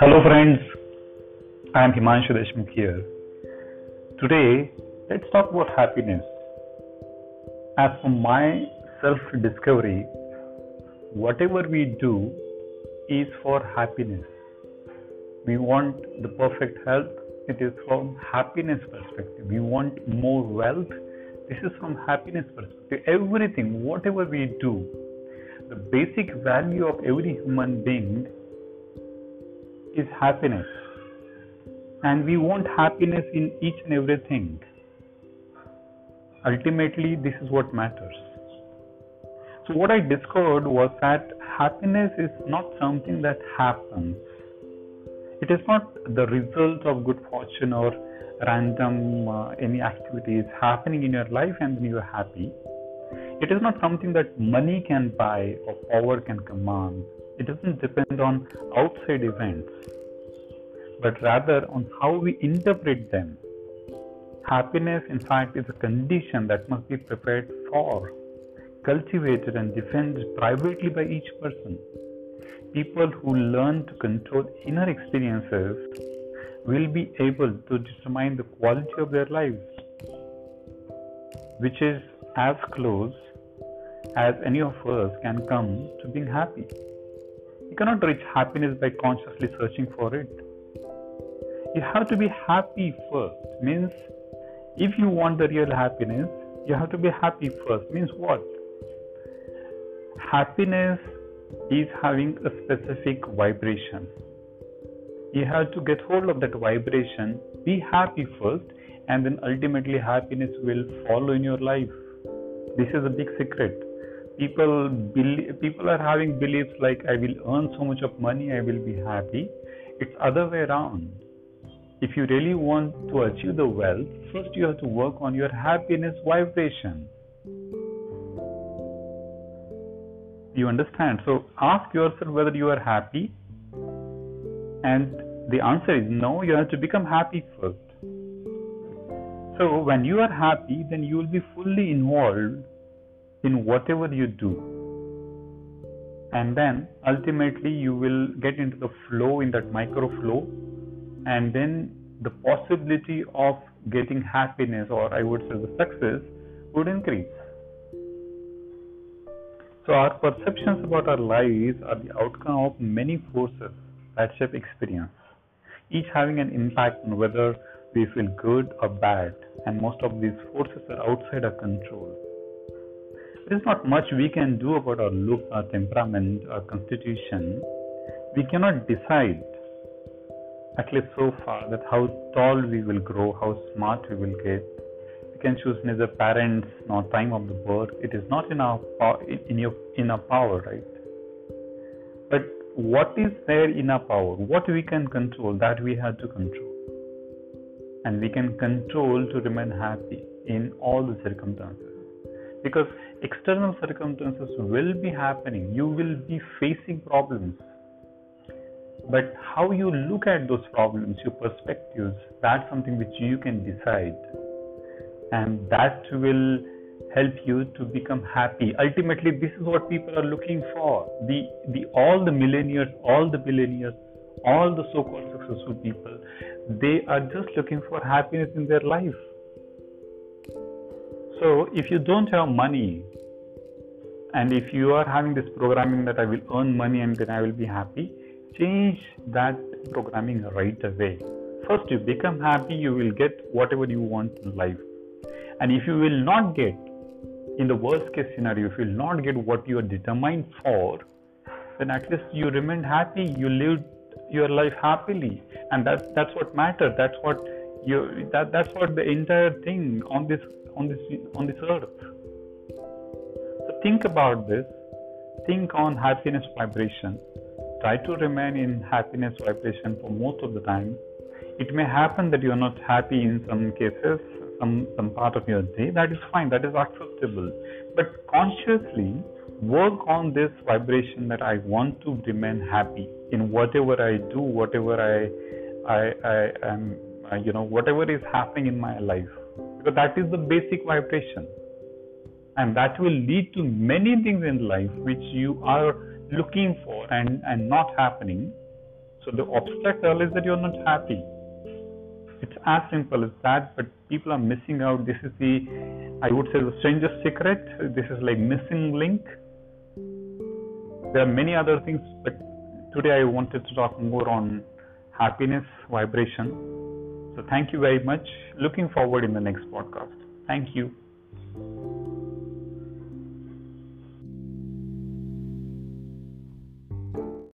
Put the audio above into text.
Hello, friends. I am Himanshu Deshmukh here. Today, let's talk about happiness. As for my self discovery, whatever we do is for happiness. We want the perfect health, it is from happiness perspective. We want more wealth, this is from happiness perspective. Everything, whatever we do, the basic value of every human being is happiness. And we want happiness in each and everything. Ultimately, this is what matters. So, what I discovered was that happiness is not something that happens. It is not the result of good fortune or random uh, any activities happening in your life and then you are happy. It is not something that money can buy or power can command. It doesn't depend on outside events, but rather on how we interpret them. Happiness, in fact, is a condition that must be prepared for, cultivated, and defended privately by each person. People who learn to control inner experiences will be able to determine the quality of their lives, which is as close as any of us can come to being happy. You cannot reach happiness by consciously searching for it. You have to be happy first. Means if you want the real happiness, you have to be happy first. Means what? Happiness is having a specific vibration. You have to get hold of that vibration, be happy first, and then ultimately happiness will follow in your life. This is a big secret people believe, people are having beliefs like i will earn so much of money i will be happy it's other way around if you really want to achieve the wealth first you have to work on your happiness vibration you understand so ask yourself whether you are happy and the answer is no you have to become happy first so when you are happy then you will be fully involved in whatever you do. And then ultimately you will get into the flow in that micro flow, and then the possibility of getting happiness or I would say the success would increase. So, our perceptions about our lives are the outcome of many forces that shape experience, each having an impact on whether we feel good or bad, and most of these forces are outside our control. There is not much we can do about our look, our temperament, our constitution. We cannot decide, at least so far, that how tall we will grow, how smart we will get. Can choose neither parents nor time of the birth. It is not in our in your in our power, right? But what is there in our power? What we can control, that we have to control, and we can control to remain happy in all the circumstances because external circumstances will be happening you will be facing problems but how you look at those problems your perspectives that's something which you can decide and that will help you to become happy ultimately this is what people are looking for the the all the millionaires all the billionaires all the so called successful people they are just looking for happiness in their life so, if you don't have money, and if you are having this programming that I will earn money and then I will be happy, change that programming right away. First, you become happy, you will get whatever you want in life. And if you will not get, in the worst case scenario, if you will not get what you are determined for, then at least you remain happy, you lived your life happily, and that that's what matters. That's what you that that's what the entire thing on this on this on this earth. So think about this. Think on happiness vibration. Try to remain in happiness vibration for most of the time. It may happen that you are not happy in some cases, some some part of your day. That is fine. That is acceptable. But consciously work on this vibration that I want to remain happy in whatever I do, whatever I I I am, uh, you know, whatever is happening in my life because that is the basic vibration. and that will lead to many things in life which you are looking for and, and not happening. So the obstacle is that you're not happy. It's as simple as that, but people are missing out. This is the, I would say, the strangest secret. This is like missing link. There are many other things, but today I wanted to talk more on happiness vibration. So thank you very much. Looking forward in the next podcast. Thank you.